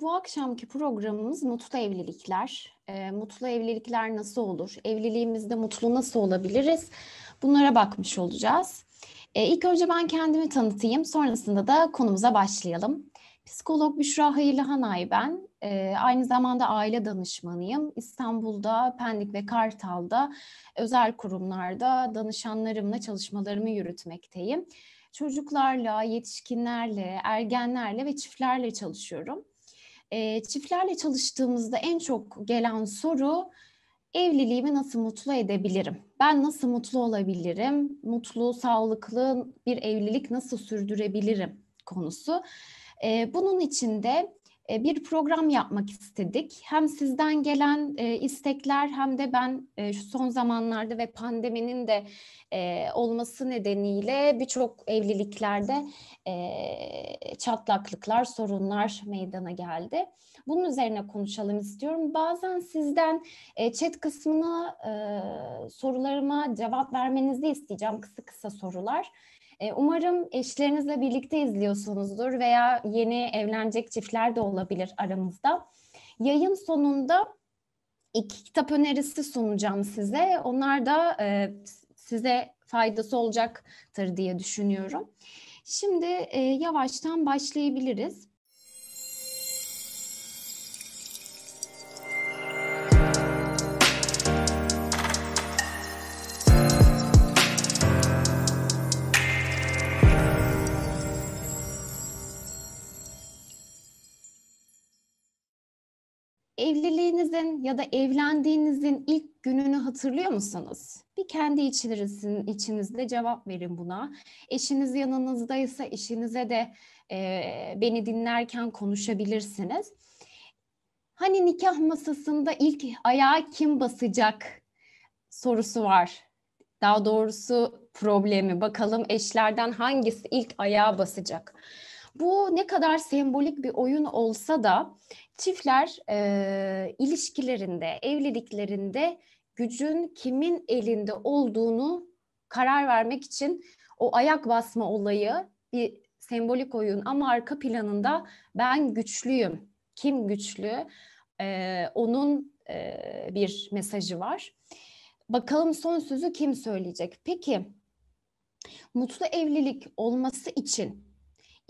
Bu akşamki programımız mutlu evlilikler. E, mutlu evlilikler nasıl olur? Evliliğimizde mutlu nasıl olabiliriz? Bunlara bakmış olacağız. E, ilk önce ben kendimi tanıtayım. Sonrasında da konumuza başlayalım. Psikolog Büşra Hayırlı Hanay ben. E, aynı zamanda aile danışmanıyım. İstanbul'da, Pendik ve Kartal'da özel kurumlarda danışanlarımla çalışmalarımı yürütmekteyim. Çocuklarla, yetişkinlerle, ergenlerle ve çiftlerle çalışıyorum. E, çiftlerle çalıştığımızda en çok gelen soru evliliğimi nasıl mutlu edebilirim? Ben nasıl mutlu olabilirim? Mutlu, sağlıklı bir evlilik nasıl sürdürebilirim konusu. E, bunun için de e, bir program yapmak istedik. Hem sizden gelen e, istekler hem de ben e, şu son zamanlarda ve pandeminin de e, olması nedeniyle birçok evliliklerde e, çatlaklıklar, sorunlar meydana geldi. Bunun üzerine konuşalım istiyorum. Bazen sizden e, chat kısmına e, sorularıma cevap vermenizi isteyeceğim kısa kısa sorular. E, umarım eşlerinizle birlikte izliyorsunuzdur veya yeni evlenecek çiftler de olabilir aramızda. Yayın sonunda iki kitap önerisi sunacağım size. Onlar da e, size faydası olacaktır diye düşünüyorum. Şimdi e, yavaştan başlayabiliriz. Evliliğinizin ya da evlendiğinizin ilk gününü hatırlıyor musunuz? Bir kendi içinizin, içinizde cevap verin buna. Eşiniz yanınızdaysa eşinize de e, beni dinlerken konuşabilirsiniz. Hani nikah masasında ilk ayağa kim basacak sorusu var. Daha doğrusu problemi. Bakalım eşlerden hangisi ilk ayağa basacak? Bu ne kadar sembolik bir oyun olsa da çiftler e, ilişkilerinde, evliliklerinde gücün kimin elinde olduğunu karar vermek için o ayak basma olayı bir sembolik oyun ama arka planında ben güçlüyüm. Kim güçlü? Ee, onun e, bir mesajı var. Bakalım son sözü kim söyleyecek? Peki mutlu evlilik olması için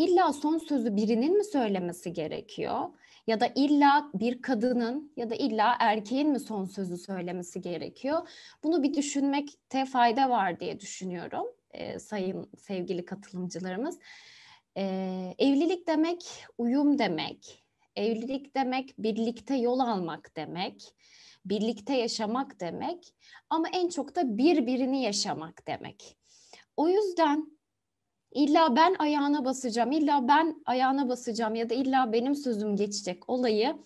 illa son sözü birinin mi söylemesi gerekiyor? Ya da illa bir kadının ya da illa erkeğin mi son sözü söylemesi gerekiyor? Bunu bir düşünmekte fayda var diye düşünüyorum e, sayın sevgili katılımcılarımız. E, evlilik demek uyum demek. Evlilik demek birlikte yol almak demek. Birlikte yaşamak demek. Ama en çok da birbirini yaşamak demek. O yüzden illa ben ayağına basacağım, illa ben ayağına basacağım ya da illa benim sözüm geçecek olayı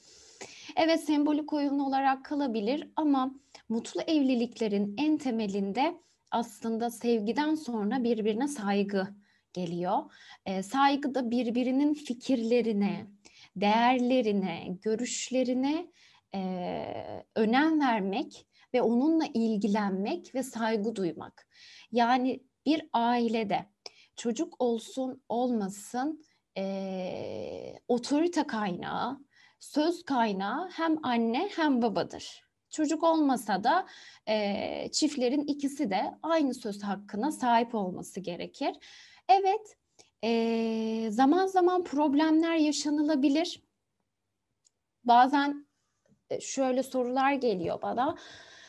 evet sembolik oyun olarak kalabilir ama mutlu evliliklerin en temelinde aslında sevgiden sonra birbirine saygı geliyor. E, saygı da birbirinin fikirlerine, değerlerine, görüşlerine e, önem vermek ve onunla ilgilenmek ve saygı duymak. Yani bir ailede çocuk olsun olmasın e, otorite kaynağı, söz kaynağı hem anne hem babadır. Çocuk olmasa da e, çiftlerin ikisi de aynı söz hakkına sahip olması gerekir. Evet, e, zaman zaman problemler yaşanılabilir. Bazen şöyle sorular geliyor bana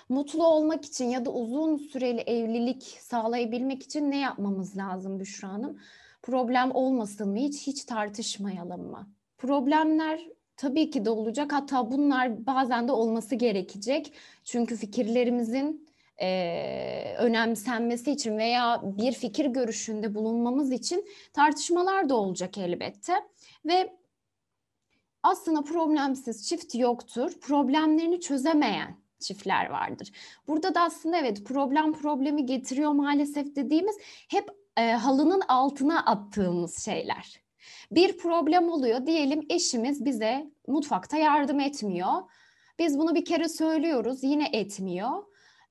mutlu olmak için ya da uzun süreli evlilik sağlayabilmek için ne yapmamız lazım Büşra Hanım? Problem olmasın mı hiç hiç tartışmayalım mı? Problemler tabii ki de olacak hatta bunlar bazen de olması gerekecek. Çünkü fikirlerimizin e, önemsenmesi için veya bir fikir görüşünde bulunmamız için tartışmalar da olacak elbette. Ve aslında problemsiz çift yoktur. Problemlerini çözemeyen çiftler vardır. Burada da aslında evet problem problemi getiriyor maalesef dediğimiz hep e, halının altına attığımız şeyler. Bir problem oluyor diyelim eşimiz bize mutfakta yardım etmiyor. Biz bunu bir kere söylüyoruz yine etmiyor.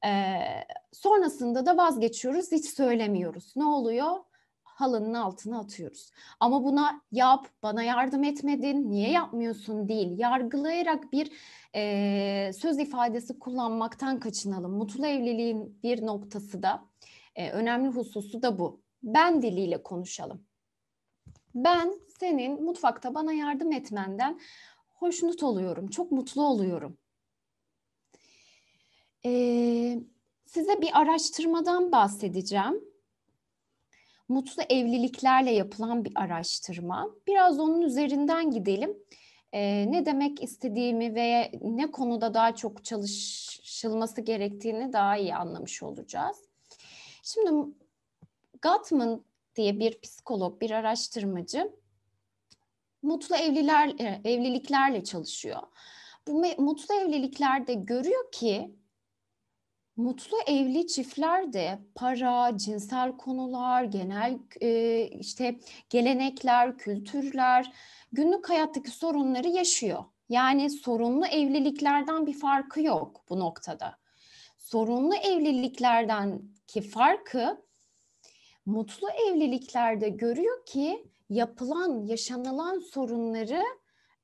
Ee, sonrasında da vazgeçiyoruz hiç söylemiyoruz. Ne oluyor? Halının altına atıyoruz. Ama buna yap, bana yardım etmedin, niye yapmıyorsun değil. Yargılayarak bir e, söz ifadesi kullanmaktan kaçınalım. Mutlu evliliğin bir noktası da e, önemli hususu da bu. Ben diliyle konuşalım. Ben senin mutfakta bana yardım etmenden hoşnut oluyorum, çok mutlu oluyorum. Ee, size bir araştırmadan bahsedeceğim. Mutlu evliliklerle yapılan bir araştırma. Biraz onun üzerinden gidelim. Ee, ne demek istediğimi ve ne konuda daha çok çalışılması gerektiğini daha iyi anlamış olacağız. Şimdi Gottman diye bir psikolog, bir araştırmacı mutlu evliler e, evliliklerle çalışıyor. Bu mutlu evliliklerde görüyor ki mutlu evli çiftlerde para, cinsel konular, genel e, işte gelenekler, kültürler, günlük hayattaki sorunları yaşıyor. Yani sorunlu evliliklerden bir farkı yok bu noktada. Sorunlu evliliklerden ki farkı mutlu evliliklerde görüyor ki yapılan, yaşanılan sorunları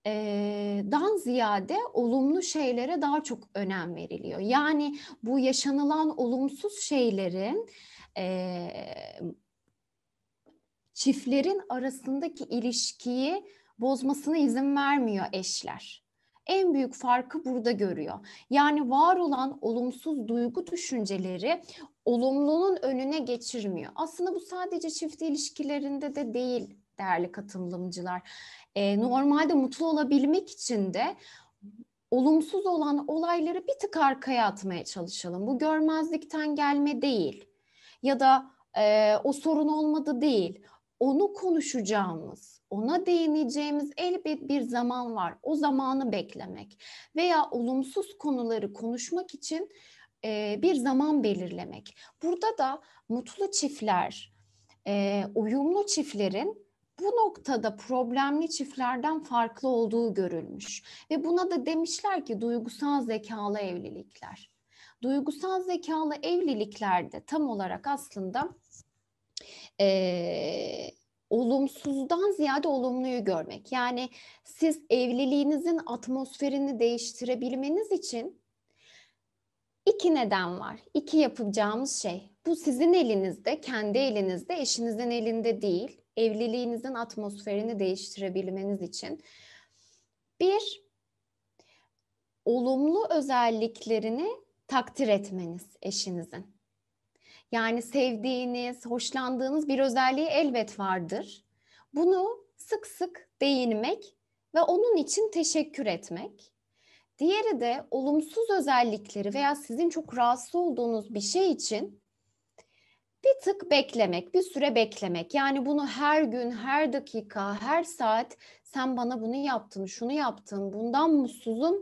e, dan ziyade olumlu şeylere daha çok önem veriliyor. Yani bu yaşanılan olumsuz şeylerin e, çiftlerin arasındaki ilişkiyi bozmasına izin vermiyor eşler. En büyük farkı burada görüyor. Yani var olan olumsuz duygu düşünceleri olumlunun önüne geçirmiyor. Aslında bu sadece çift ilişkilerinde de değil değerli katılımcılar. E, normalde mutlu olabilmek için de olumsuz olan olayları bir tık arkaya atmaya çalışalım. Bu görmezlikten gelme değil ya da e, o sorun olmadı değil. Onu konuşacağımız, ona değineceğimiz elbet bir zaman var. O zamanı beklemek veya olumsuz konuları konuşmak için e, bir zaman belirlemek. Burada da mutlu çiftler, e, uyumlu çiftlerin bu noktada problemli çiftlerden farklı olduğu görülmüş ve buna da demişler ki duygusal zekalı evlilikler. Duygusal zekalı evliliklerde tam olarak aslında e, olumsuzdan ziyade olumluyu görmek. Yani siz evliliğinizin atmosferini değiştirebilmeniz için iki neden var. İki yapacağımız şey. Bu sizin elinizde, kendi elinizde, eşinizin elinde değil evliliğinizin atmosferini değiştirebilmeniz için bir olumlu özelliklerini takdir etmeniz eşinizin. Yani sevdiğiniz, hoşlandığınız bir özelliği elbet vardır. Bunu sık sık değinmek ve onun için teşekkür etmek. Diğeri de olumsuz özellikleri veya sizin çok rahatsız olduğunuz bir şey için bir tık beklemek, bir süre beklemek. Yani bunu her gün, her dakika, her saat sen bana bunu yaptın, şunu yaptın, bundan mutsuzum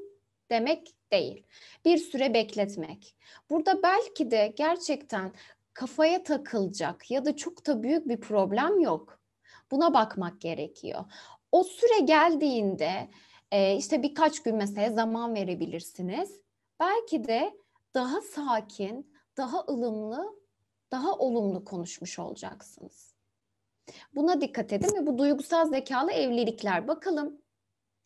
demek değil. Bir süre bekletmek. Burada belki de gerçekten kafaya takılacak ya da çok da büyük bir problem yok. Buna bakmak gerekiyor. O süre geldiğinde e, işte birkaç gün mesela zaman verebilirsiniz. Belki de daha sakin, daha ılımlı daha olumlu konuşmuş olacaksınız. Buna dikkat edin ve bu duygusal zekalı evlilikler bakalım.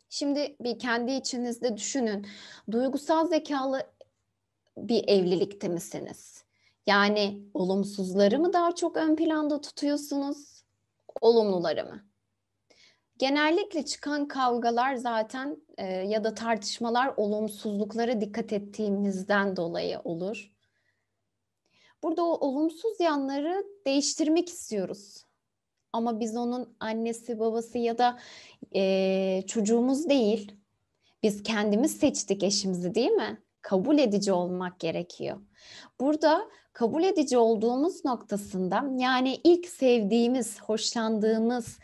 Şimdi bir kendi içinizde düşünün. Duygusal zekalı bir evlilikte misiniz? Yani olumsuzları mı daha çok ön planda tutuyorsunuz? Olumluları mı? Genellikle çıkan kavgalar zaten e, ya da tartışmalar olumsuzluklara dikkat ettiğimizden dolayı olur. Burada o olumsuz yanları değiştirmek istiyoruz. Ama biz onun annesi, babası ya da e, çocuğumuz değil. Biz kendimiz seçtik eşimizi değil mi? Kabul edici olmak gerekiyor. Burada kabul edici olduğumuz noktasında yani ilk sevdiğimiz, hoşlandığımız,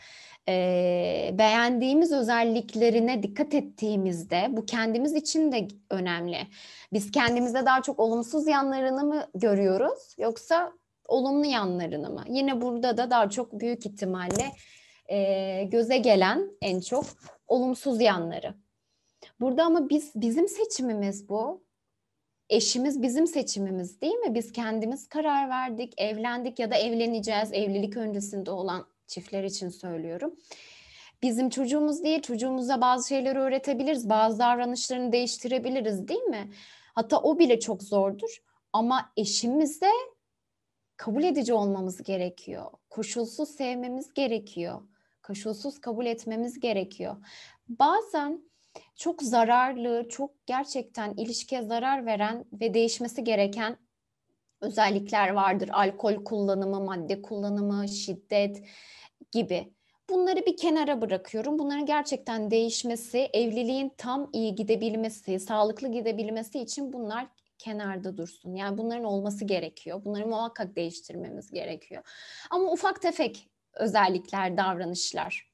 e, beğendiğimiz özelliklerine dikkat ettiğimizde bu kendimiz için de önemli. Biz kendimizde daha çok olumsuz yanlarını mı görüyoruz yoksa olumlu yanlarını mı? Yine burada da daha çok büyük ihtimalle e, göze gelen en çok olumsuz yanları. Burada ama biz bizim seçimimiz bu. eşimiz bizim seçimimiz değil mi? Biz kendimiz karar verdik, evlendik ya da evleneceğiz. Evlilik öncesinde olan çiftler için söylüyorum. Bizim çocuğumuz değil, çocuğumuza bazı şeyleri öğretebiliriz, bazı davranışlarını değiştirebiliriz değil mi? Hatta o bile çok zordur. Ama eşimizde kabul edici olmamız gerekiyor. Koşulsuz sevmemiz gerekiyor. Koşulsuz kabul etmemiz gerekiyor. Bazen çok zararlı, çok gerçekten ilişkiye zarar veren ve değişmesi gereken özellikler vardır. Alkol kullanımı, madde kullanımı, şiddet gibi. Bunları bir kenara bırakıyorum. Bunların gerçekten değişmesi, evliliğin tam iyi gidebilmesi, sağlıklı gidebilmesi için bunlar kenarda dursun. Yani bunların olması gerekiyor. Bunları muhakkak değiştirmemiz gerekiyor. Ama ufak tefek özellikler, davranışlar.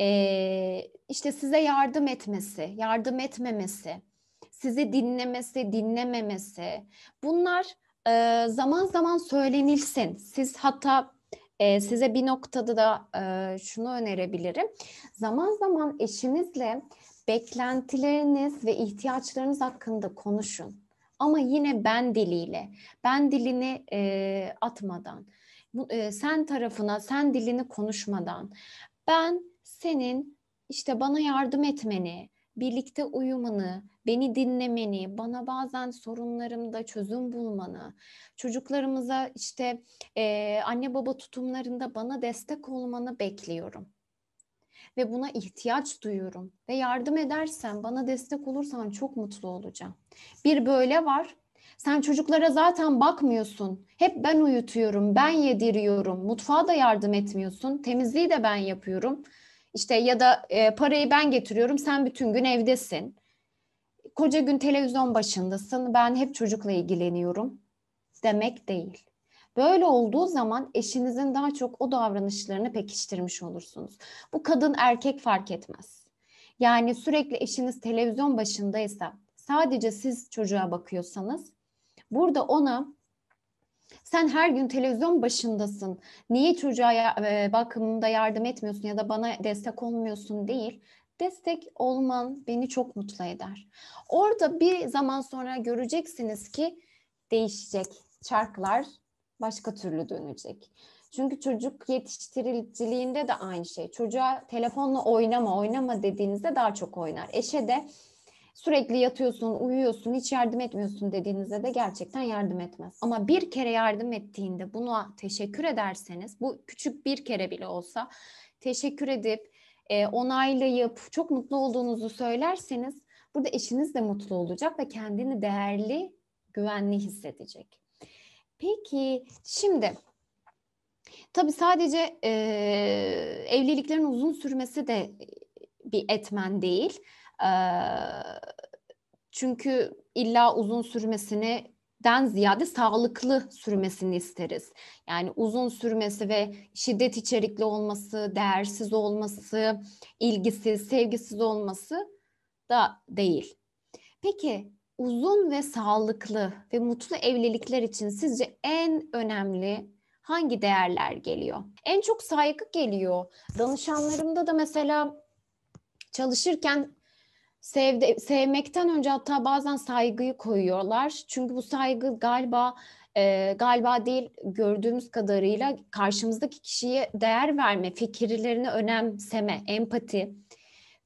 Ee, işte size yardım etmesi, yardım etmemesi, sizi dinlemesi, dinlememesi. Bunlar e, zaman zaman söylenilsin. Siz hatta e, size bir noktada da e, şunu önerebilirim. Zaman zaman eşinizle beklentileriniz ve ihtiyaçlarınız hakkında konuşun. Ama yine ben diliyle, ben dilini e, atmadan, bu, e, sen tarafına, sen dilini konuşmadan, ben senin işte bana yardım etmeni, birlikte uyumanı, beni dinlemeni, bana bazen sorunlarımda çözüm bulmanı, çocuklarımıza işte e, anne baba tutumlarında bana destek olmanı bekliyorum. Ve buna ihtiyaç duyuyorum. Ve yardım edersen, bana destek olursan çok mutlu olacağım. Bir böyle var. Sen çocuklara zaten bakmıyorsun. Hep ben uyutuyorum, ben yediriyorum. Mutfağa da yardım etmiyorsun. Temizliği de ben yapıyorum. İşte ya da e, parayı ben getiriyorum, sen bütün gün evdesin. Koca gün televizyon başındasın, ben hep çocukla ilgileniyorum demek değil. Böyle olduğu zaman eşinizin daha çok o davranışlarını pekiştirmiş olursunuz. Bu kadın erkek fark etmez. Yani sürekli eşiniz televizyon başındaysa, sadece siz çocuğa bakıyorsanız, burada ona sen her gün televizyon başındasın. Niye çocuğa e, bakımında yardım etmiyorsun ya da bana destek olmuyorsun değil. Destek olman beni çok mutlu eder. Orada bir zaman sonra göreceksiniz ki değişecek. Çarklar başka türlü dönecek. Çünkü çocuk yetiştiriciliğinde de aynı şey. Çocuğa telefonla oynama, oynama dediğinizde daha çok oynar. Eşe de sürekli yatıyorsun, uyuyorsun, hiç yardım etmiyorsun dediğinizde de gerçekten yardım etmez. Ama bir kere yardım ettiğinde buna teşekkür ederseniz, bu küçük bir kere bile olsa teşekkür edip e, onaylayıp çok mutlu olduğunuzu söylerseniz burada eşiniz de mutlu olacak ve kendini değerli, güvenli hissedecek. Peki şimdi tabii sadece e, evliliklerin uzun sürmesi de bir etmen değil. Çünkü illa uzun sürmesini den ziyade sağlıklı sürmesini isteriz. Yani uzun sürmesi ve şiddet içerikli olması, değersiz olması, ilgisiz, sevgisiz olması da değil. Peki uzun ve sağlıklı ve mutlu evlilikler için sizce en önemli hangi değerler geliyor? En çok saygı geliyor. Danışanlarımda da mesela çalışırken sevde, sevmekten önce hatta bazen saygıyı koyuyorlar. Çünkü bu saygı galiba e, galiba değil gördüğümüz kadarıyla karşımızdaki kişiye değer verme, fikirlerini önemseme, empati,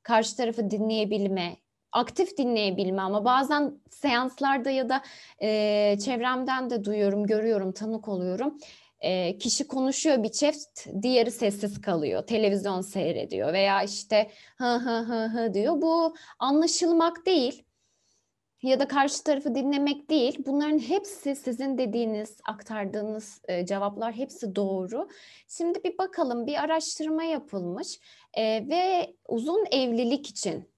karşı tarafı dinleyebilme, aktif dinleyebilme ama bazen seanslarda ya da e, çevremden de duyuyorum, görüyorum, tanık oluyorum. E, kişi konuşuyor bir çift, diğeri sessiz kalıyor, televizyon seyrediyor veya işte hı hı hı hı diyor. Bu anlaşılmak değil ya da karşı tarafı dinlemek değil. Bunların hepsi sizin dediğiniz, aktardığınız e, cevaplar hepsi doğru. Şimdi bir bakalım, bir araştırma yapılmış e, ve uzun evlilik için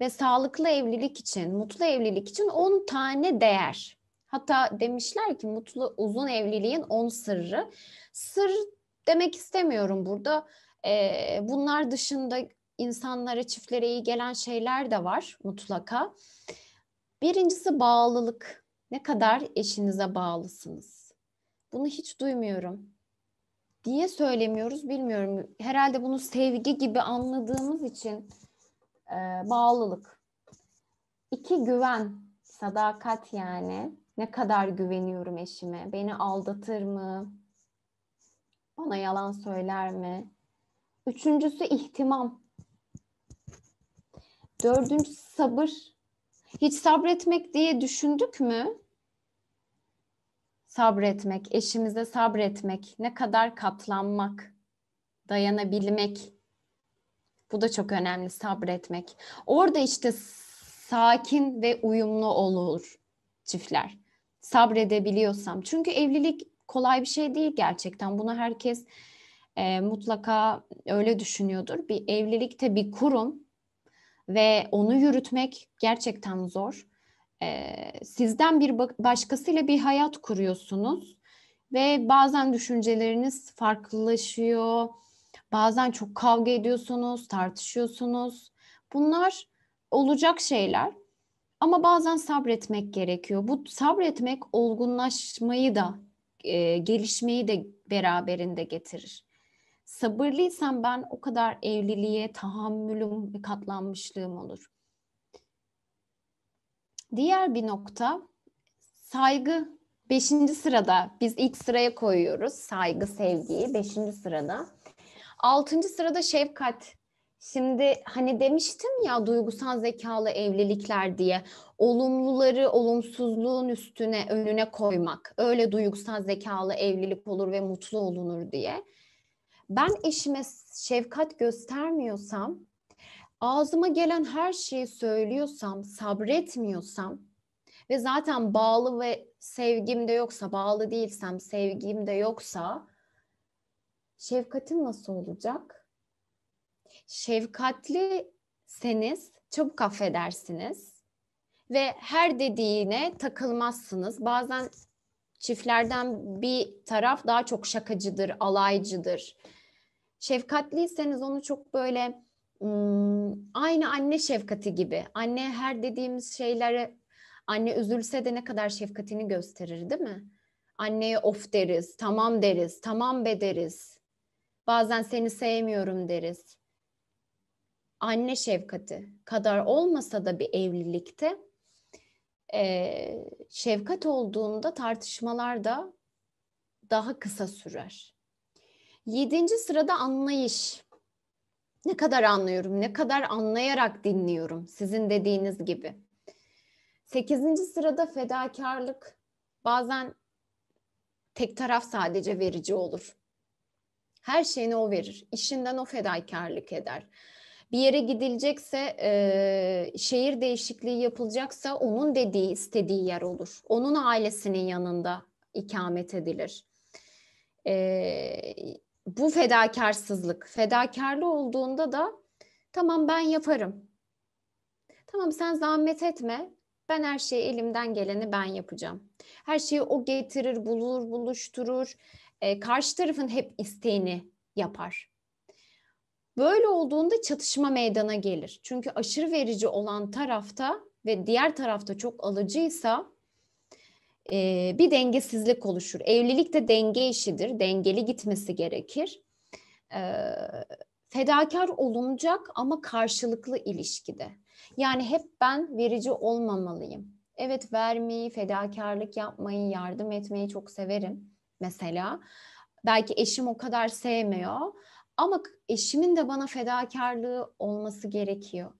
ve sağlıklı evlilik için, mutlu evlilik için 10 tane değer. Hatta demişler ki mutlu uzun evliliğin 10 sırrı. Sır demek istemiyorum burada. Ee, bunlar dışında insanlara, çiftlere iyi gelen şeyler de var mutlaka. Birincisi bağlılık. Ne kadar eşinize bağlısınız? Bunu hiç duymuyorum. Diye söylemiyoruz bilmiyorum. Herhalde bunu sevgi gibi anladığımız için e, bağlılık. İki güven. Sadakat yani. Ne kadar güveniyorum eşime? Beni aldatır mı? Bana yalan söyler mi? Üçüncüsü ihtimam. Dördüncüsü sabır. Hiç sabretmek diye düşündük mü? Sabretmek, eşimize sabretmek, ne kadar katlanmak, dayanabilmek. Bu da çok önemli sabretmek. Orada işte sakin ve uyumlu olur çiftler. Sabredebiliyorsam. Çünkü evlilik kolay bir şey değil gerçekten. Bunu herkes e, mutlaka öyle düşünüyordur. Bir evlilikte bir kurum ve onu yürütmek gerçekten zor. Ee, sizden bir başkasıyla bir hayat kuruyorsunuz ve bazen düşünceleriniz farklılaşıyor, bazen çok kavga ediyorsunuz, tartışıyorsunuz. Bunlar olacak şeyler ama bazen sabretmek gerekiyor. Bu sabretmek olgunlaşmayı da, e, gelişmeyi de beraberinde getirir sabırlıysam ben o kadar evliliğe tahammülüm ve katlanmışlığım olur. Diğer bir nokta saygı. Beşinci sırada biz ilk sıraya koyuyoruz saygı, sevgiyi beşinci sırada. Altıncı sırada şefkat. Şimdi hani demiştim ya duygusal zekalı evlilikler diye olumluları olumsuzluğun üstüne önüne koymak. Öyle duygusal zekalı evlilik olur ve mutlu olunur diye ben eşime şefkat göstermiyorsam, ağzıma gelen her şeyi söylüyorsam, sabretmiyorsam ve zaten bağlı ve sevgim de yoksa, bağlı değilsem, sevgim de yoksa şefkatim nasıl olacak? Şefkatliseniz çabuk affedersiniz ve her dediğine takılmazsınız. Bazen çiftlerden bir taraf daha çok şakacıdır, alaycıdır Şefkatliyseniz onu çok böyle aynı anne şefkati gibi. Anne her dediğimiz şeyleri anne üzülse de ne kadar şefkatini gösterir değil mi? Anneye of deriz, tamam deriz, tamam be deriz. Bazen seni sevmiyorum deriz. Anne şefkati kadar olmasa da bir evlilikte e, şefkat olduğunda tartışmalar da daha kısa sürer. Yedinci sırada anlayış. Ne kadar anlıyorum, ne kadar anlayarak dinliyorum sizin dediğiniz gibi. Sekizinci sırada fedakarlık. Bazen tek taraf sadece verici olur. Her şeyini o verir. İşinden o fedakarlık eder. Bir yere gidilecekse, e, şehir değişikliği yapılacaksa onun dediği, istediği yer olur. Onun ailesinin yanında ikamet edilir. E, bu fedakarsızlık, fedakarlı olduğunda da tamam ben yaparım. Tamam sen zahmet etme. Ben her şeyi elimden geleni ben yapacağım. Her şeyi o getirir, bulur, buluşturur. E, karşı tarafın hep isteğini yapar. Böyle olduğunda çatışma meydana gelir. Çünkü aşırı verici olan tarafta ve diğer tarafta çok alıcıysa e, bir dengesizlik oluşur. Evlilik de denge işidir. Dengeli gitmesi gerekir. E, fedakar olunacak ama karşılıklı ilişkide. Yani hep ben verici olmamalıyım. Evet vermeyi, fedakarlık yapmayı, yardım etmeyi çok severim mesela. Belki eşim o kadar sevmiyor ama eşimin de bana fedakarlığı olması gerekiyor.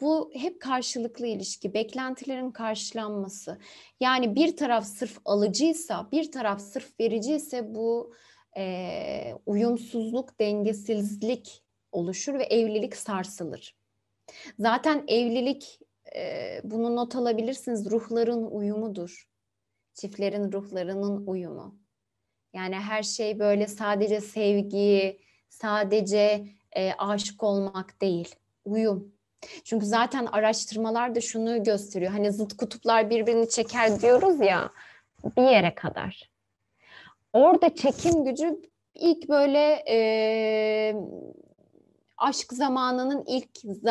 Bu hep karşılıklı ilişki, beklentilerin karşılanması. Yani bir taraf sırf alıcıysa, bir taraf sırf vericiyse bu e, uyumsuzluk, dengesizlik oluşur ve evlilik sarsılır. Zaten evlilik, e, bunu not alabilirsiniz, ruhların uyumudur. Çiftlerin ruhlarının uyumu. Yani her şey böyle sadece sevgi, sadece e, aşık olmak değil, uyum çünkü zaten araştırmalar da şunu gösteriyor. Hani zıt kutuplar birbirini çeker diyoruz ya bir yere kadar. Orada çekim gücü ilk böyle e, aşk zamanının ilk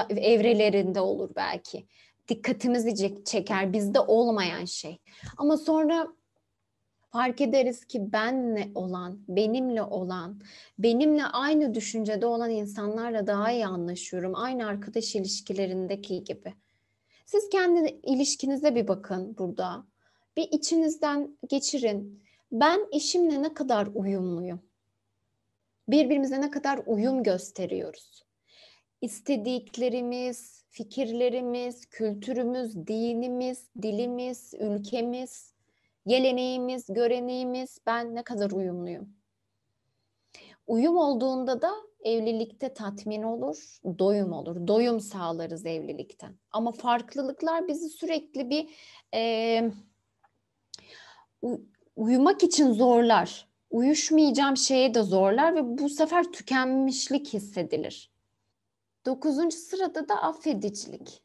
evrelerinde olur belki. Dikkatimizi çeker bizde olmayan şey. Ama sonra fark ederiz ki benle olan, benimle olan, benimle aynı düşüncede olan insanlarla daha iyi anlaşıyorum. Aynı arkadaş ilişkilerindeki gibi. Siz kendi ilişkinize bir bakın burada. Bir içinizden geçirin. Ben eşimle ne kadar uyumluyum? Birbirimize ne kadar uyum gösteriyoruz? İstediklerimiz, fikirlerimiz, kültürümüz, dinimiz, dilimiz, ülkemiz, geleneğimiz, göreneğimiz ben ne kadar uyumluyum? Uyum olduğunda da evlilikte tatmin olur, doyum olur. Doyum sağlarız evlilikten. Ama farklılıklar bizi sürekli bir e, uyumak için zorlar. Uyuşmayacağım şeye de zorlar ve bu sefer tükenmişlik hissedilir. Dokuzuncu sırada da affedicilik.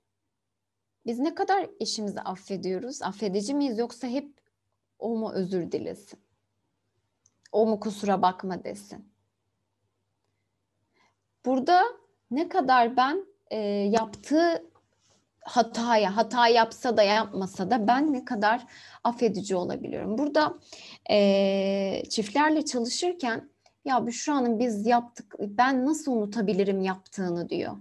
Biz ne kadar eşimizi affediyoruz? Affedici miyiz yoksa hep o mu özür dilesin? O mu kusura bakma desin? Burada ne kadar ben e, yaptığı hataya, hata yapsa da yapmasa da ben ne kadar affedici olabiliyorum. Burada e, çiftlerle çalışırken ya Büşra Hanım biz yaptık, ben nasıl unutabilirim yaptığını diyor.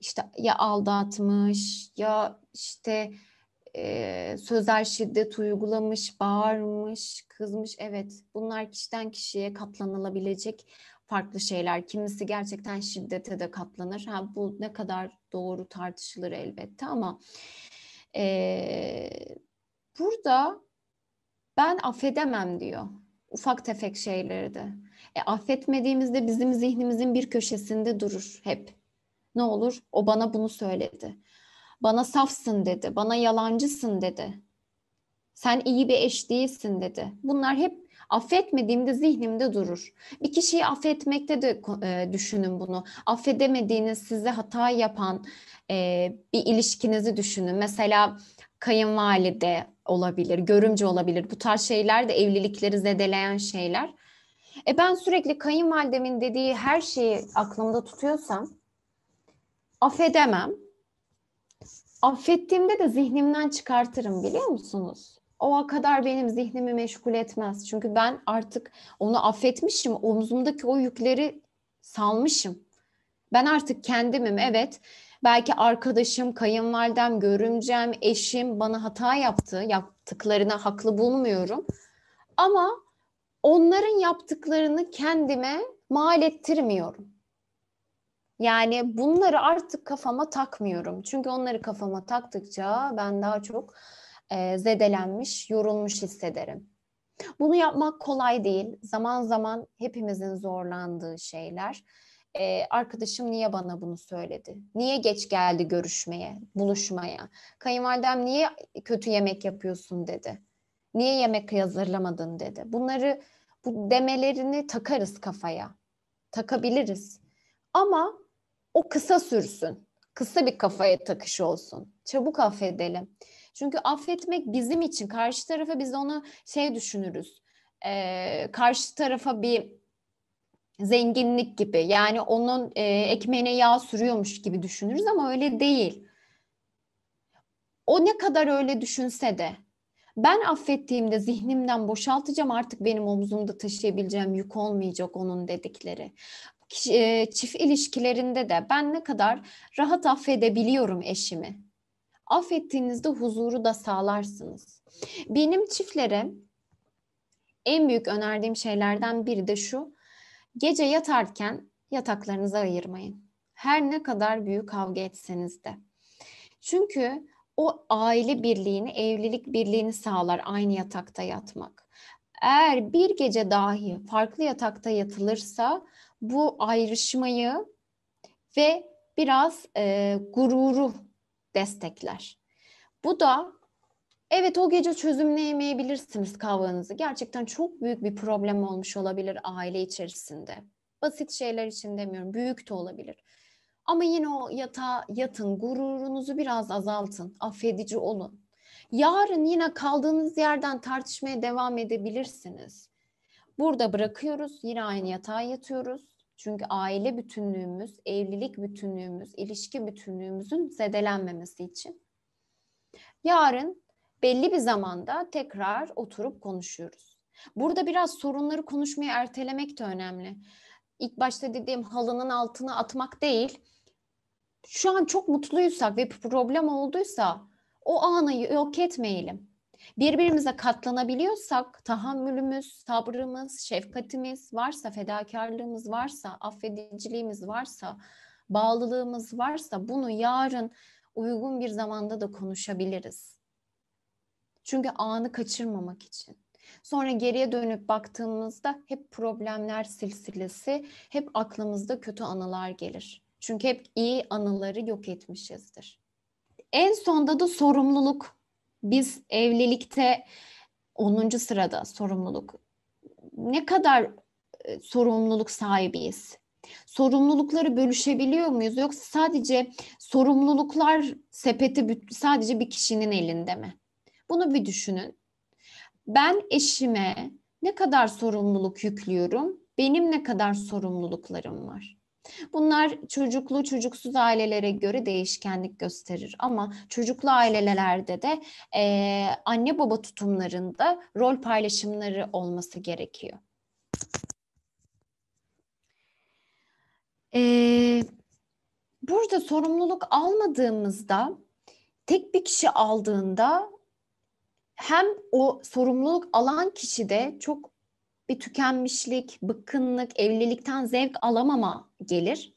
İşte ya aldatmış ya işte e, sözel şiddet uygulamış, bağırmış, kızmış. Evet bunlar kişiden kişiye katlanılabilecek farklı şeyler. Kimisi gerçekten şiddete de katlanır. Ha, bu ne kadar doğru tartışılır elbette ama e, burada ben affedemem diyor. Ufak tefek şeyleri de. E, affetmediğimizde bizim zihnimizin bir köşesinde durur hep. Ne olur? O bana bunu söyledi. Bana safsın dedi. Bana yalancısın dedi. Sen iyi bir eş değilsin dedi. Bunlar hep Affetmediğimde zihnimde durur. Bir kişiyi affetmekte de e, düşünün bunu. Affedemediğiniz size hata yapan e, bir ilişkinizi düşünün. Mesela kayınvalide olabilir, görümce olabilir. Bu tarz şeyler de evlilikleri zedeleyen şeyler. E ben sürekli kayınvalidemin dediği her şeyi aklımda tutuyorsam affedemem. Affettiğimde de zihnimden çıkartırım biliyor musunuz? o kadar benim zihnimi meşgul etmez. Çünkü ben artık onu affetmişim. Omzumdaki o yükleri salmışım. Ben artık kendimim. Evet. Belki arkadaşım, kayınvalidem, görümcem, eşim bana hata yaptı. Yaptıklarına haklı bulmuyorum. Ama onların yaptıklarını kendime mal ettirmiyorum. Yani bunları artık kafama takmıyorum. Çünkü onları kafama taktıkça ben daha çok e, zedelenmiş, yorulmuş hissederim. Bunu yapmak kolay değil. Zaman zaman hepimizin zorlandığı şeyler. Ee, arkadaşım niye bana bunu söyledi? Niye geç geldi görüşmeye, buluşmaya? Kayınvalidem niye kötü yemek yapıyorsun dedi. Niye yemek hazırlamadın dedi. Bunları bu demelerini takarız kafaya. Takabiliriz. Ama o kısa sürsün. Kısa bir kafaya takış olsun. Çabuk affedelim. Çünkü affetmek bizim için karşı tarafa biz onu şey düşünürüz. E, karşı tarafa bir zenginlik gibi yani onun e, ekmeğine yağ sürüyormuş gibi düşünürüz ama öyle değil. O ne kadar öyle düşünse de ben affettiğimde zihnimden boşaltacağım artık benim omzumda taşıyabileceğim yük olmayacak onun dedikleri. Çift ilişkilerinde de ben ne kadar rahat affedebiliyorum eşimi affettiğinizde huzuru da sağlarsınız. Benim çiftlere en büyük önerdiğim şeylerden biri de şu. Gece yatarken yataklarınızı ayırmayın. Her ne kadar büyük kavga etseniz de. Çünkü o aile birliğini, evlilik birliğini sağlar aynı yatakta yatmak. Eğer bir gece dahi farklı yatakta yatılırsa bu ayrışmayı ve biraz e, gururu destekler. Bu da evet o gece çözümleyemeyebilirsiniz kavganızı. Gerçekten çok büyük bir problem olmuş olabilir aile içerisinde. Basit şeyler için demiyorum, büyük de olabilir. Ama yine o yatağa yatın, gururunuzu biraz azaltın, affedici olun. Yarın yine kaldığınız yerden tartışmaya devam edebilirsiniz. Burada bırakıyoruz, yine aynı yatağa yatıyoruz çünkü aile bütünlüğümüz, evlilik bütünlüğümüz, ilişki bütünlüğümüzün zedelenmemesi için. Yarın belli bir zamanda tekrar oturup konuşuyoruz. Burada biraz sorunları konuşmayı ertelemek de önemli. İlk başta dediğim halının altına atmak değil, şu an çok mutluysak ve problem olduysa o anı yok etmeyelim. Birbirimize katlanabiliyorsak tahammülümüz, sabrımız, şefkatimiz varsa, fedakarlığımız varsa, affediciliğimiz varsa, bağlılığımız varsa bunu yarın uygun bir zamanda da konuşabiliriz. Çünkü anı kaçırmamak için. Sonra geriye dönüp baktığımızda hep problemler silsilesi, hep aklımızda kötü anılar gelir. Çünkü hep iyi anıları yok etmişizdir. En sonda da sorumluluk. Biz evlilikte 10. sırada sorumluluk. Ne kadar e, sorumluluk sahibiyiz? Sorumlulukları bölüşebiliyor muyuz yoksa sadece sorumluluklar sepeti sadece bir kişinin elinde mi? Bunu bir düşünün. Ben eşime ne kadar sorumluluk yüklüyorum? Benim ne kadar sorumluluklarım var? Bunlar çocuklu çocuksuz ailelere göre değişkenlik gösterir ama çocuklu ailelerde de e, anne baba tutumlarında rol paylaşımları olması gerekiyor. Ee, burada sorumluluk almadığımızda tek bir kişi aldığında hem o sorumluluk alan kişi de çok bir tükenmişlik, bıkkınlık, evlilikten zevk alamama gelir.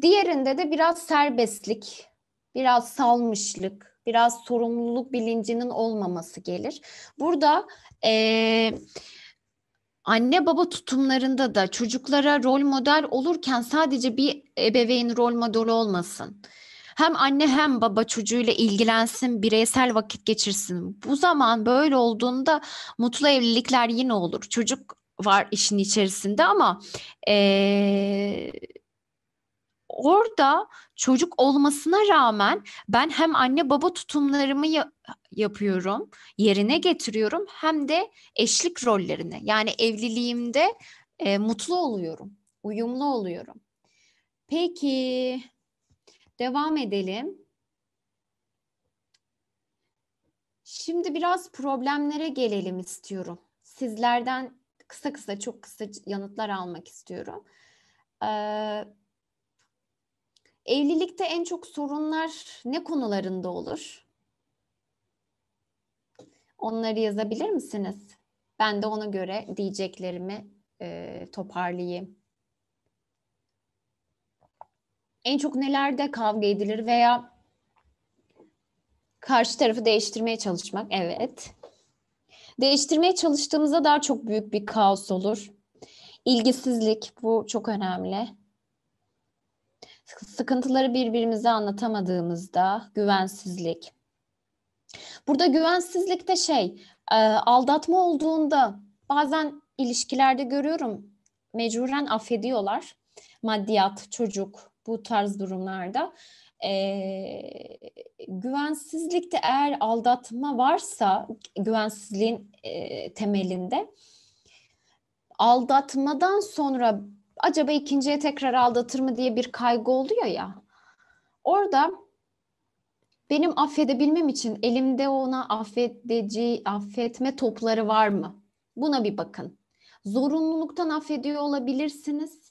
Diğerinde de biraz serbestlik, biraz salmışlık, biraz sorumluluk bilincinin olmaması gelir. Burada e, anne baba tutumlarında da çocuklara rol model olurken sadece bir ebeveyn rol model olmasın hem anne hem baba çocuğuyla ilgilensin, bireysel vakit geçirsin. Bu zaman böyle olduğunda mutlu evlilikler yine olur. Çocuk var işin içerisinde ama ee, orada çocuk olmasına rağmen ben hem anne baba tutumlarımı ya- yapıyorum, yerine getiriyorum hem de eşlik rollerini. Yani evliliğimde e, mutlu oluyorum, uyumlu oluyorum. Peki Devam edelim. Şimdi biraz problemlere gelelim istiyorum. Sizlerden kısa kısa çok kısa yanıtlar almak istiyorum. Ee, evlilikte en çok sorunlar ne konularında olur? Onları yazabilir misiniz? Ben de ona göre diyeceklerimi e, toparlayayım en çok nelerde kavga edilir veya karşı tarafı değiştirmeye çalışmak evet. Değiştirmeye çalıştığımızda daha çok büyük bir kaos olur. İlgisizlik bu çok önemli. Sıkıntıları birbirimize anlatamadığımızda güvensizlik. Burada güvensizlik de şey e, aldatma olduğunda bazen ilişkilerde görüyorum mecburen affediyorlar. Maddiyat, çocuk, bu tarz durumlarda. E, güvensizlikte eğer aldatma varsa güvensizliğin e, temelinde aldatmadan sonra acaba ikinciye tekrar aldatır mı diye bir kaygı oluyor ya. Orada benim affedebilmem için elimde ona affedici, affetme topları var mı? Buna bir bakın. Zorunluluktan affediyor olabilirsiniz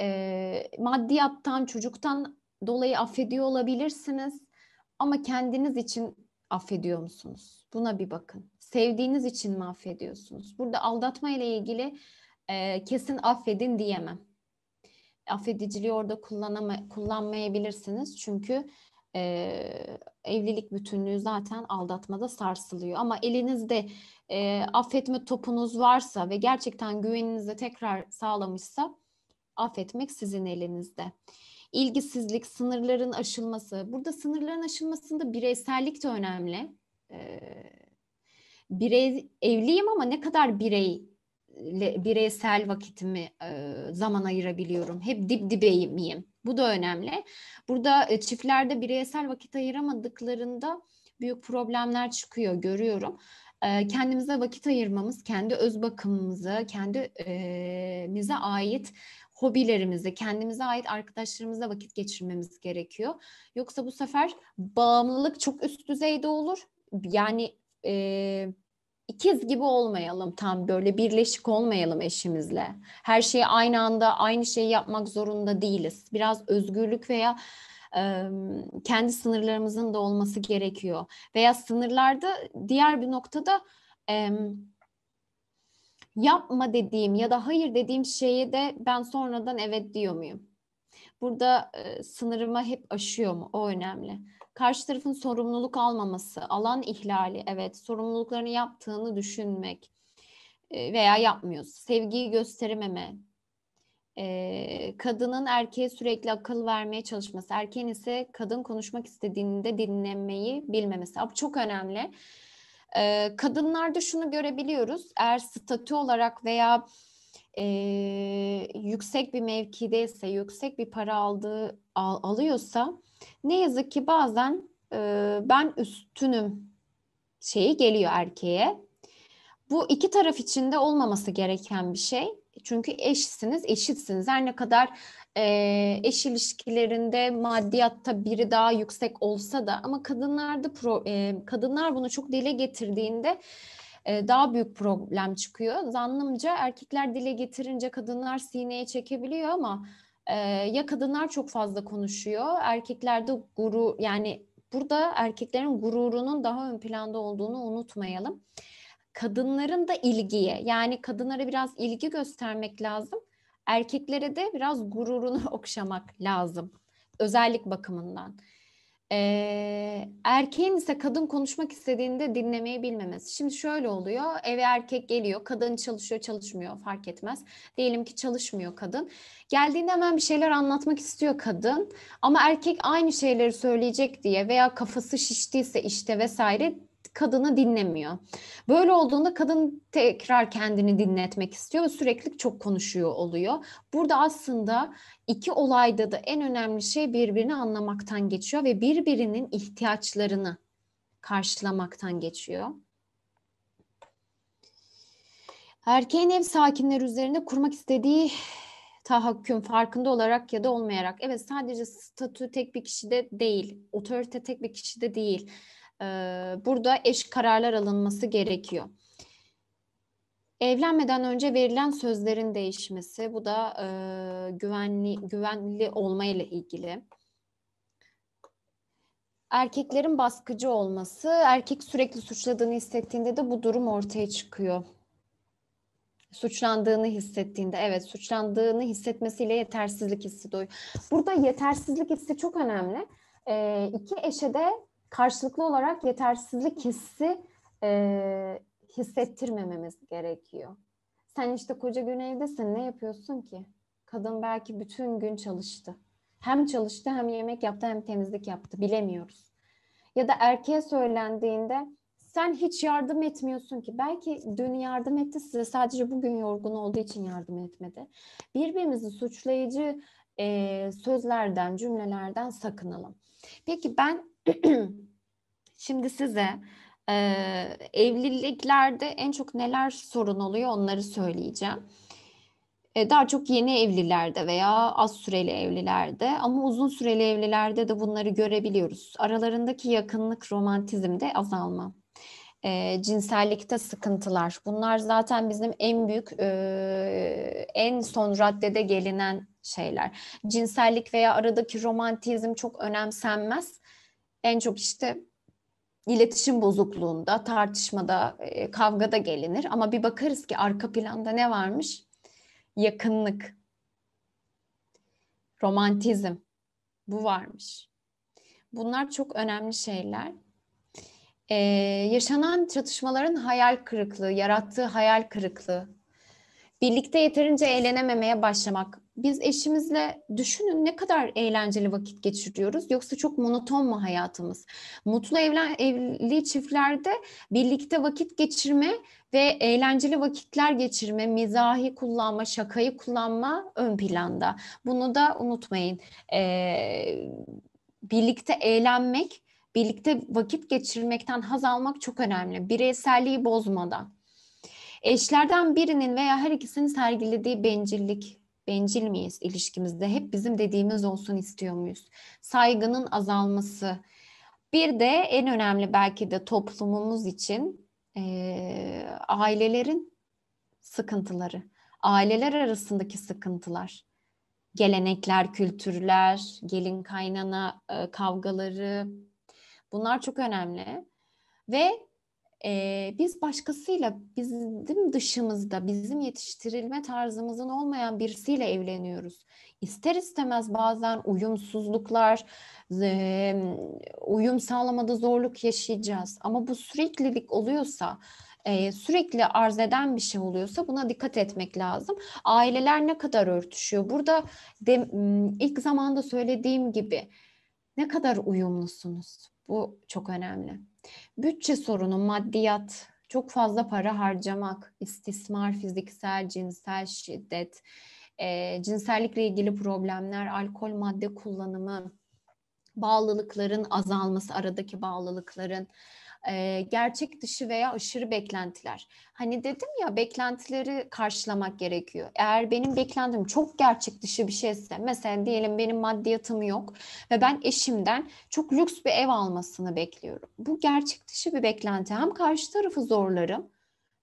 e, maddiyattan, çocuktan dolayı affediyor olabilirsiniz. Ama kendiniz için affediyor musunuz? Buna bir bakın. Sevdiğiniz için mi affediyorsunuz? Burada aldatma ile ilgili e, kesin affedin diyemem. Affediciliği orada kullanama, kullanmayabilirsiniz. Çünkü e, evlilik bütünlüğü zaten aldatmada sarsılıyor. Ama elinizde e, affetme topunuz varsa ve gerçekten güveninizi tekrar sağlamışsa affetmek sizin elinizde. İlgisizlik, sınırların aşılması. Burada sınırların aşılmasında bireysellik de önemli. Ee, birey evliyim ama ne kadar birey bireysel vakitimi e, zaman ayırabiliyorum. Hep dip dibe miyim? Bu da önemli. Burada e, çiftlerde bireysel vakit ayıramadıklarında büyük problemler çıkıyor görüyorum. E, kendimize vakit ayırmamız, kendi öz bakımımızı, kendimize ait hobilerimizi, kendimize ait arkadaşlarımızla vakit geçirmemiz gerekiyor. Yoksa bu sefer bağımlılık çok üst düzeyde olur. Yani e, ikiz gibi olmayalım tam böyle birleşik olmayalım eşimizle. Her şeyi aynı anda aynı şeyi yapmak zorunda değiliz. Biraz özgürlük veya kendi sınırlarımızın da olması gerekiyor. Veya sınırlarda diğer bir noktada yapma dediğim ya da hayır dediğim şeye de ben sonradan evet diyor muyum? Burada e, sınırımı hep aşıyor mu? O önemli. Karşı tarafın sorumluluk almaması, alan ihlali, evet sorumluluklarını yaptığını düşünmek e, veya yapmıyoruz. Sevgiyi gösterememe, e, kadının erkeğe sürekli akıl vermeye çalışması, erkeğin ise kadın konuşmak istediğinde dinlemeyi bilmemesi. Bu çok önemli. Kadınlarda şunu görebiliyoruz. Eğer statü olarak veya e, yüksek bir mevkideyse, yüksek bir para aldığı al, alıyorsa ne yazık ki bazen e, ben üstünüm şeyi geliyor erkeğe. Bu iki taraf içinde olmaması gereken bir şey. Çünkü eşsiniz, eşitsiniz. Her ne kadar e, eş ilişkilerinde maddiyatta biri daha yüksek olsa da ama kadınlarda pro, e, kadınlar bunu çok dile getirdiğinde e, daha büyük problem çıkıyor. Zannımca erkekler dile getirince kadınlar sineye çekebiliyor ama e, ya kadınlar çok fazla konuşuyor, erkeklerde guru yani burada erkeklerin gururunun daha ön planda olduğunu unutmayalım. Kadınların da ilgiye yani kadınlara biraz ilgi göstermek lazım. Erkeklere de biraz gururunu okşamak lazım. Özellik bakımından. Ee, erkeğin ise kadın konuşmak istediğinde dinlemeyi bilmemesi. Şimdi şöyle oluyor. Eve erkek geliyor. Kadın çalışıyor çalışmıyor fark etmez. Diyelim ki çalışmıyor kadın. Geldiğinde hemen bir şeyler anlatmak istiyor kadın. Ama erkek aynı şeyleri söyleyecek diye veya kafası şiştiyse işte vesaire kadını dinlemiyor. Böyle olduğunda kadın tekrar kendini dinletmek istiyor ve sürekli çok konuşuyor oluyor. Burada aslında iki olayda da en önemli şey birbirini anlamaktan geçiyor ve birbirinin ihtiyaçlarını karşılamaktan geçiyor. Erkeğin ev sakinleri üzerinde kurmak istediği tahakküm farkında olarak ya da olmayarak. Evet sadece statü tek bir kişide değil, otorite tek bir kişide değil burada eş kararlar alınması gerekiyor. Evlenmeden önce verilen sözlerin değişmesi, bu da e, güvenli güvenli olma ile ilgili. Erkeklerin baskıcı olması, erkek sürekli suçladığını hissettiğinde de bu durum ortaya çıkıyor. Suçlandığını hissettiğinde, evet suçlandığını hissetmesiyle yetersizlik hissi doğuyor. Burada yetersizlik hissi çok önemli. E, iki eşe de karşılıklı olarak yetersizlik hissi e, hissettirmememiz gerekiyor. Sen işte koca gün evdesin ne yapıyorsun ki? Kadın belki bütün gün çalıştı. Hem çalıştı hem yemek yaptı hem temizlik yaptı bilemiyoruz. Ya da erkeğe söylendiğinde sen hiç yardım etmiyorsun ki. Belki dün yardım etti size sadece bugün yorgun olduğu için yardım etmedi. Birbirimizi suçlayıcı e, sözlerden, cümlelerden sakınalım. Peki ben Şimdi size e, evliliklerde en çok neler sorun oluyor onları söyleyeceğim. E, daha çok yeni evlilerde veya az süreli evlilerde ama uzun süreli evlilerde de bunları görebiliyoruz. Aralarındaki yakınlık, romantizmde azalma. E, cinsellikte sıkıntılar. Bunlar zaten bizim en büyük, e, en son raddede gelinen şeyler. Cinsellik veya aradaki romantizm çok önemsenmez en çok işte iletişim bozukluğunda, tartışmada, e, kavgada gelinir. Ama bir bakarız ki arka planda ne varmış? Yakınlık, romantizm. Bu varmış. Bunlar çok önemli şeyler. Ee, yaşanan çatışmaların hayal kırıklığı, yarattığı hayal kırıklığı, birlikte yeterince eğlenememeye başlamak, biz eşimizle düşünün ne kadar eğlenceli vakit geçiriyoruz yoksa çok monoton mu hayatımız? Mutlu evlen, evli çiftlerde birlikte vakit geçirme ve eğlenceli vakitler geçirme, mizahi kullanma, şakayı kullanma ön planda. Bunu da unutmayın. Ee, birlikte eğlenmek, birlikte vakit geçirmekten haz almak çok önemli. Bireyselliği bozmadan. Eşlerden birinin veya her ikisinin sergilediği bencillik, Bencil miyiz ilişkimizde? Hep bizim dediğimiz olsun istiyor muyuz? Saygının azalması. Bir de en önemli belki de toplumumuz için e, ailelerin sıkıntıları, aileler arasındaki sıkıntılar, gelenekler, kültürler, gelin kaynana e, kavgaları bunlar çok önemli ve e, biz başkasıyla bizim dışımızda bizim yetiştirilme tarzımızın olmayan birisiyle evleniyoruz. İster istemez bazen uyumsuzluklar, e, uyum sağlamada zorluk yaşayacağız. Ama bu süreklilik oluyorsa, e, sürekli arz eden bir şey oluyorsa buna dikkat etmek lazım. Aileler ne kadar örtüşüyor? Burada de, ilk zamanda söylediğim gibi ne kadar uyumlusunuz? Bu çok önemli. Bütçe sorunu, maddiyat, çok fazla para harcamak, istismar, fiziksel, cinsel şiddet, e, cinsellikle ilgili problemler, alkol madde kullanımı, bağlılıkların azalması, aradaki bağlılıkların, e, gerçek dışı veya aşırı beklentiler. Hani dedim ya beklentileri karşılamak gerekiyor. Eğer benim beklentim çok gerçek dışı bir şeyse mesela diyelim benim maddiyatım yok ve ben eşimden çok lüks bir ev almasını bekliyorum. Bu gerçek dışı bir beklenti. Hem karşı tarafı zorlarım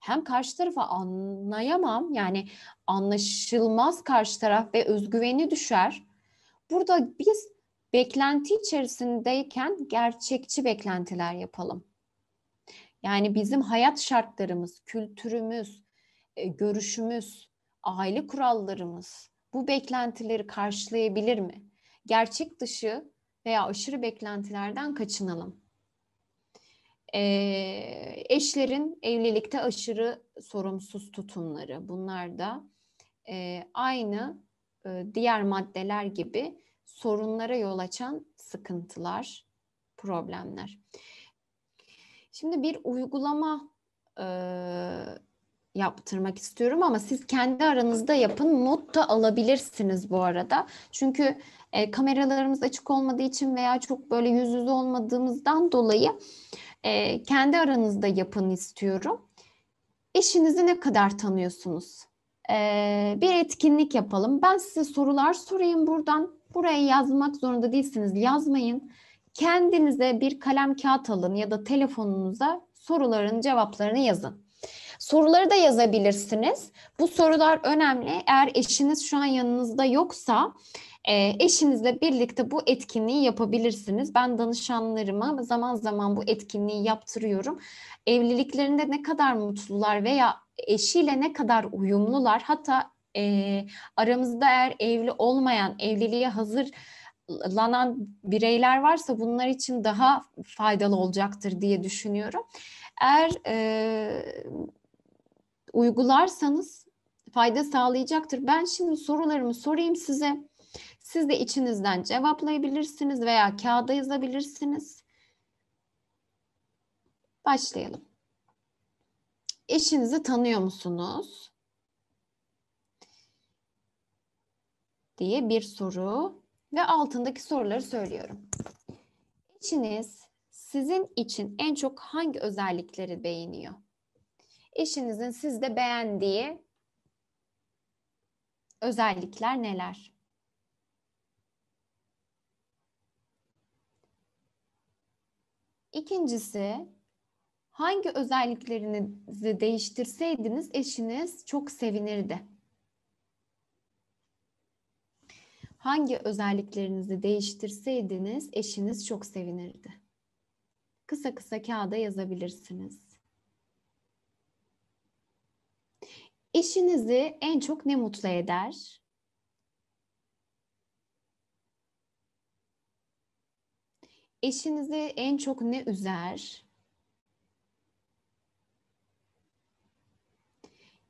hem karşı tarafı anlayamam yani anlaşılmaz karşı taraf ve özgüveni düşer. Burada biz beklenti içerisindeyken gerçekçi beklentiler yapalım. Yani bizim hayat şartlarımız, kültürümüz, e, görüşümüz, aile kurallarımız bu beklentileri karşılayabilir mi? Gerçek dışı veya aşırı beklentilerden kaçınalım. E, eşlerin evlilikte aşırı sorumsuz tutumları bunlar da e, aynı e, diğer maddeler gibi sorunlara yol açan sıkıntılar, problemler. Şimdi bir uygulama e, yaptırmak istiyorum ama siz kendi aranızda yapın. Not da alabilirsiniz bu arada. Çünkü e, kameralarımız açık olmadığı için veya çok böyle yüz yüze olmadığımızdan dolayı e, kendi aranızda yapın istiyorum. Eşinizi ne kadar tanıyorsunuz? E, bir etkinlik yapalım. Ben size sorular sorayım buradan. Buraya yazmak zorunda değilsiniz. Yazmayın. Kendinize bir kalem kağıt alın ya da telefonunuza soruların cevaplarını yazın. Soruları da yazabilirsiniz. Bu sorular önemli. Eğer eşiniz şu an yanınızda yoksa e, eşinizle birlikte bu etkinliği yapabilirsiniz. Ben danışanlarıma zaman zaman bu etkinliği yaptırıyorum. Evliliklerinde ne kadar mutlular veya eşiyle ne kadar uyumlular hatta e, aramızda eğer evli olmayan, evliliğe hazır lanan bireyler varsa bunlar için daha faydalı olacaktır diye düşünüyorum. Eğer e, uygularsanız fayda sağlayacaktır. Ben şimdi sorularımı sorayım size. Siz de içinizden cevaplayabilirsiniz veya kağıda yazabilirsiniz. Başlayalım. Eşinizi tanıyor musunuz? diye bir soru ve altındaki soruları söylüyorum. Eşiniz sizin için en çok hangi özellikleri beğeniyor? Eşinizin sizde beğendiği özellikler neler? İkincisi, hangi özelliklerinizi değiştirseydiniz eşiniz çok sevinirdi? Hangi özelliklerinizi değiştirseydiniz eşiniz çok sevinirdi. Kısa kısa kağıda yazabilirsiniz. Eşinizi en çok ne mutlu eder? Eşinizi en çok ne üzer?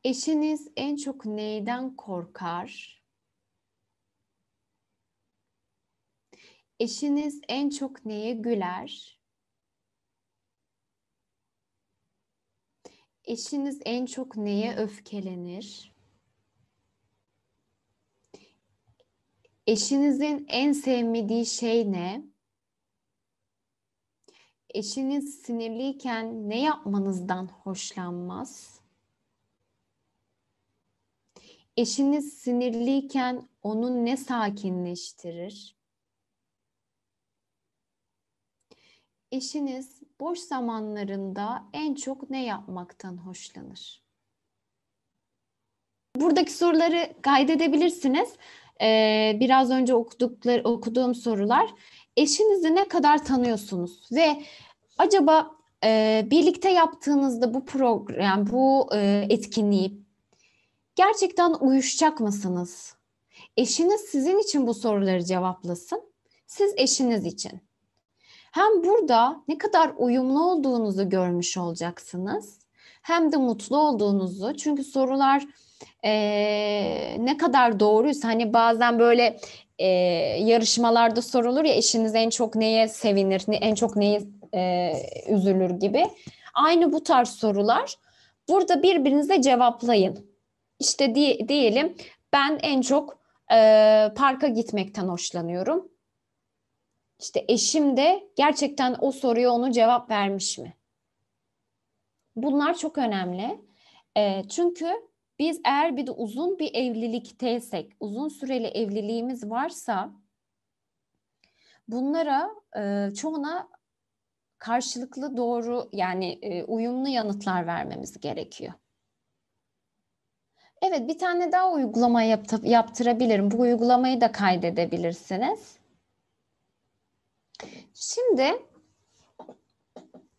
Eşiniz en çok neyden korkar? Eşiniz en çok neye güler? Eşiniz en çok neye öfkelenir? Eşinizin en sevmediği şey ne? Eşiniz sinirliyken ne yapmanızdan hoşlanmaz? Eşiniz sinirliyken onu ne sakinleştirir? Eşiniz boş zamanlarında en çok ne yapmaktan hoşlanır? Buradaki soruları kaydedebilirsiniz. Ee, biraz önce okudukları, okuduğum sorular. Eşinizi ne kadar tanıyorsunuz ve acaba e, birlikte yaptığınızda bu program, bu e, etkinliği gerçekten uyuşacak mısınız? Eşiniz sizin için bu soruları cevaplasın, siz eşiniz için. Hem burada ne kadar uyumlu olduğunuzu görmüş olacaksınız, hem de mutlu olduğunuzu. Çünkü sorular e, ne kadar doğruysa hani bazen böyle e, yarışmalarda sorulur ya eşiniz en çok neye sevinir, en çok neye e, üzülür gibi. Aynı bu tarz sorular. Burada birbirinize cevaplayın. İşte di- diyelim ben en çok e, parka gitmekten hoşlanıyorum. İşte eşim de gerçekten o soruya onu cevap vermiş mi? Bunlar çok önemli. E, çünkü biz eğer bir de uzun bir evlilikteysek, uzun süreli evliliğimiz varsa bunlara e, çoğuna karşılıklı doğru yani e, uyumlu yanıtlar vermemiz gerekiyor. Evet bir tane daha uygulama yaptı, yaptırabilirim. Bu uygulamayı da kaydedebilirsiniz. Şimdi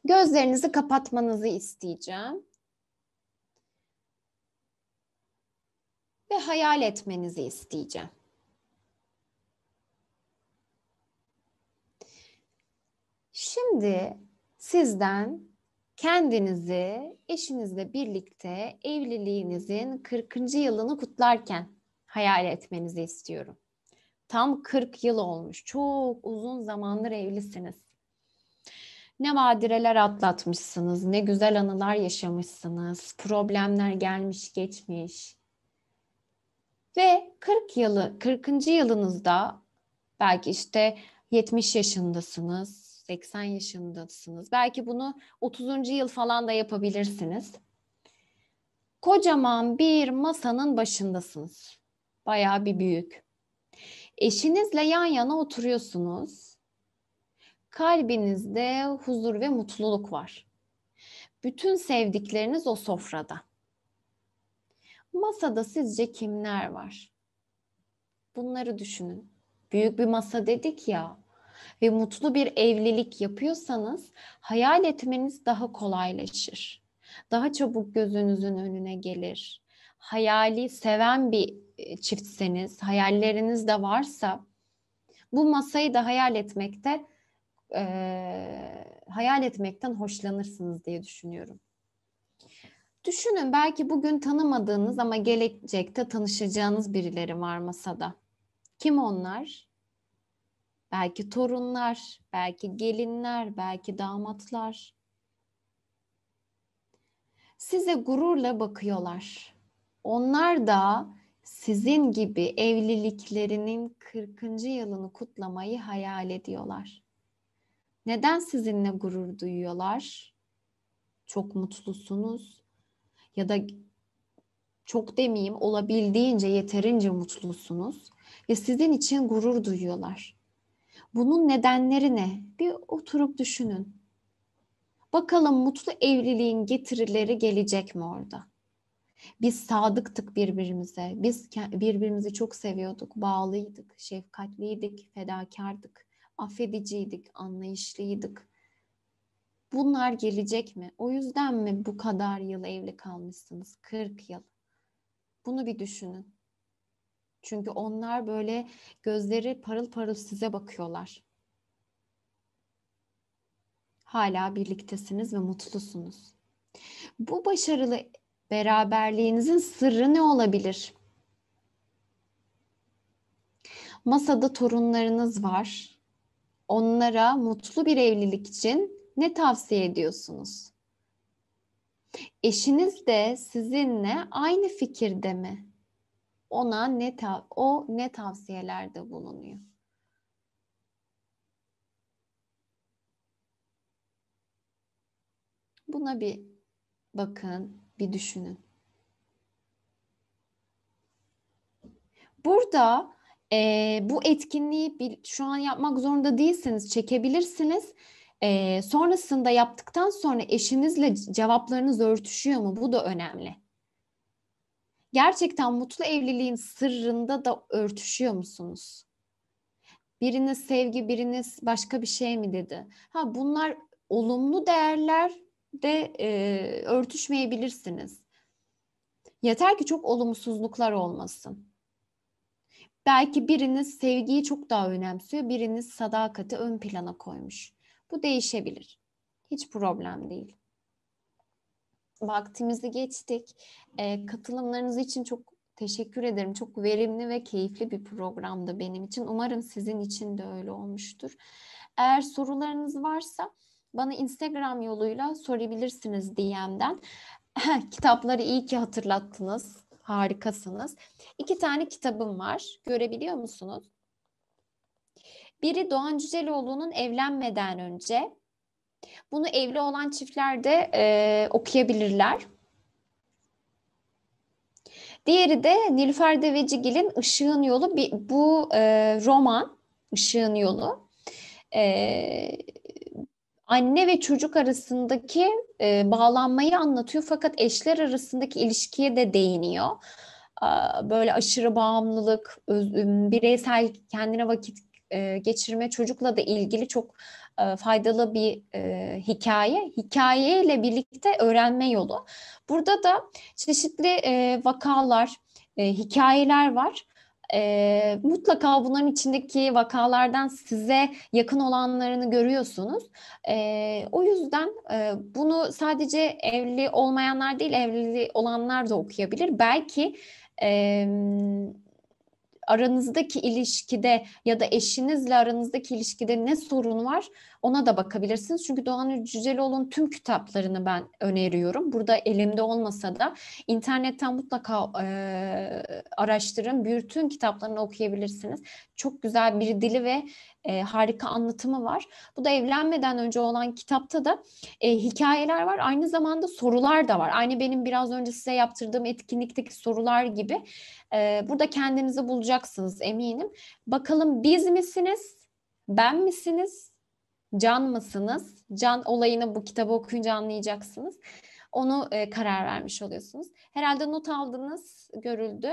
gözlerinizi kapatmanızı isteyeceğim. Ve hayal etmenizi isteyeceğim. Şimdi sizden kendinizi eşinizle birlikte evliliğinizin 40. yılını kutlarken hayal etmenizi istiyorum. Tam 40 yıl olmuş. Çok uzun zamandır evlisiniz. Ne vadireler atlatmışsınız, ne güzel anılar yaşamışsınız. Problemler gelmiş geçmiş. Ve 40 yılı, 40. yılınızda belki işte 70 yaşındasınız, 80 yaşındasınız. Belki bunu 30. yıl falan da yapabilirsiniz. Kocaman bir masanın başındasınız. Bayağı bir büyük. Eşinizle yan yana oturuyorsunuz. Kalbinizde huzur ve mutluluk var. Bütün sevdikleriniz o sofrada. Masada sizce kimler var? Bunları düşünün. Büyük bir masa dedik ya ve mutlu bir evlilik yapıyorsanız hayal etmeniz daha kolaylaşır. Daha çabuk gözünüzün önüne gelir. Hayali seven bir çiftseniz, hayalleriniz de varsa bu masayı da hayal etmekte e, hayal etmekten hoşlanırsınız diye düşünüyorum. Düşünün belki bugün tanımadığınız ama gelecekte tanışacağınız birileri var masada. Kim onlar? Belki torunlar, belki gelinler, belki damatlar. Size gururla bakıyorlar. Onlar da sizin gibi evliliklerinin 40. yılını kutlamayı hayal ediyorlar. Neden sizinle gurur duyuyorlar? Çok mutlusunuz ya da çok demeyeyim olabildiğince yeterince mutlusunuz ve sizin için gurur duyuyorlar. Bunun nedenleri ne? Bir oturup düşünün. Bakalım mutlu evliliğin getirileri gelecek mi orada? Biz sadıktık birbirimize. Biz birbirimizi çok seviyorduk, bağlıydık, şefkatliydik, fedakardık, affediciydik, anlayışlıydık. Bunlar gelecek mi? O yüzden mi bu kadar yıl evli kalmışsınız? 40 yıl. Bunu bir düşünün. Çünkü onlar böyle gözleri parıl parıl size bakıyorlar. Hala birliktesiniz ve mutlusunuz. Bu başarılı beraberliğinizin sırrı ne olabilir? Masada torunlarınız var. Onlara mutlu bir evlilik için ne tavsiye ediyorsunuz? Eşiniz de sizinle aynı fikirde mi? Ona ne ta- o ne tavsiyelerde bulunuyor? Buna bir bakın, bir düşünün. Burada e, bu etkinliği bir, şu an yapmak zorunda değilsiniz, çekebilirsiniz E, sonrasında yaptıktan sonra eşinizle cevaplarınız örtüşüyor mu? Bu da önemli. Gerçekten mutlu evliliğin sırrında da örtüşüyor musunuz? Biriniz sevgi, biriniz başka bir şey mi dedi? Ha bunlar olumlu değerler de e, örtüşmeyebilirsiniz. Yeter ki çok olumsuzluklar olmasın. Belki biriniz sevgiyi çok daha önemsiyor, biriniz sadakati ön plana koymuş. Bu değişebilir. Hiç problem değil. Vaktimizi geçtik. E, katılımlarınız için çok teşekkür ederim. Çok verimli ve keyifli bir programdı benim için. Umarım sizin için de öyle olmuştur. Eğer sorularınız varsa bana Instagram yoluyla sorabilirsiniz DM'den. Kitapları iyi ki hatırlattınız. Harikasınız. İki tane kitabım var. Görebiliyor musunuz? Biri Doğan Cüceloğlu'nun Evlenmeden Önce. Bunu evli olan çiftler de e, okuyabilirler. Diğeri de Nilüfer Devecigil'in Işığın Yolu. Bu e, roman, Işığın Yolu. E, anne ve çocuk arasındaki e, bağlanmayı anlatıyor fakat eşler arasındaki ilişkiye de değiniyor. E, böyle aşırı bağımlılık, öz, bireysel kendine vakit e, geçirme, çocukla da ilgili çok e, faydalı bir e, hikaye. Hikayeyle birlikte öğrenme yolu. Burada da çeşitli e, vakalar, e, hikayeler var. E, mutlaka bunların içindeki vakalardan size yakın olanlarını görüyorsunuz. E, o yüzden e, bunu sadece evli olmayanlar değil, evli olanlar da okuyabilir. Belki e, aranızdaki ilişkide ya da eşinizle aranızdaki ilişkide ne sorun var ona da bakabilirsiniz. Çünkü Doğan Cüceloğlu'nun tüm kitaplarını ben öneriyorum. Burada elimde olmasa da internetten mutlaka e, araştırın. Bütün kitaplarını okuyabilirsiniz. Çok güzel bir dili ve e, harika anlatımı var. Bu da evlenmeden önce olan kitapta da e, hikayeler var. Aynı zamanda sorular da var. Aynı benim biraz önce size yaptırdığım etkinlikteki sorular gibi. E, burada kendinizi bulacaksınız eminim. Bakalım biz misiniz? Ben misiniz? Can mısınız? Can olayını bu kitabı okuyunca anlayacaksınız. Onu e, karar vermiş oluyorsunuz. Herhalde not aldınız, görüldü.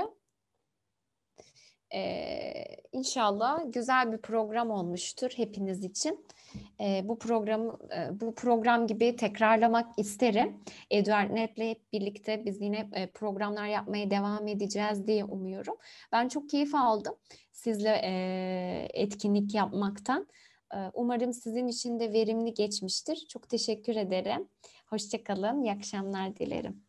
Ee, inşallah güzel bir program olmuştur hepiniz için. Ee, bu program e, bu program gibi tekrarlamak isterim. Eduard hep birlikte biz yine e, programlar yapmaya devam edeceğiz diye umuyorum. Ben çok keyif aldım sizle e, etkinlik yapmaktan. Umarım sizin için de verimli geçmiştir. Çok teşekkür ederim. Hoşçakalın. İyi akşamlar dilerim.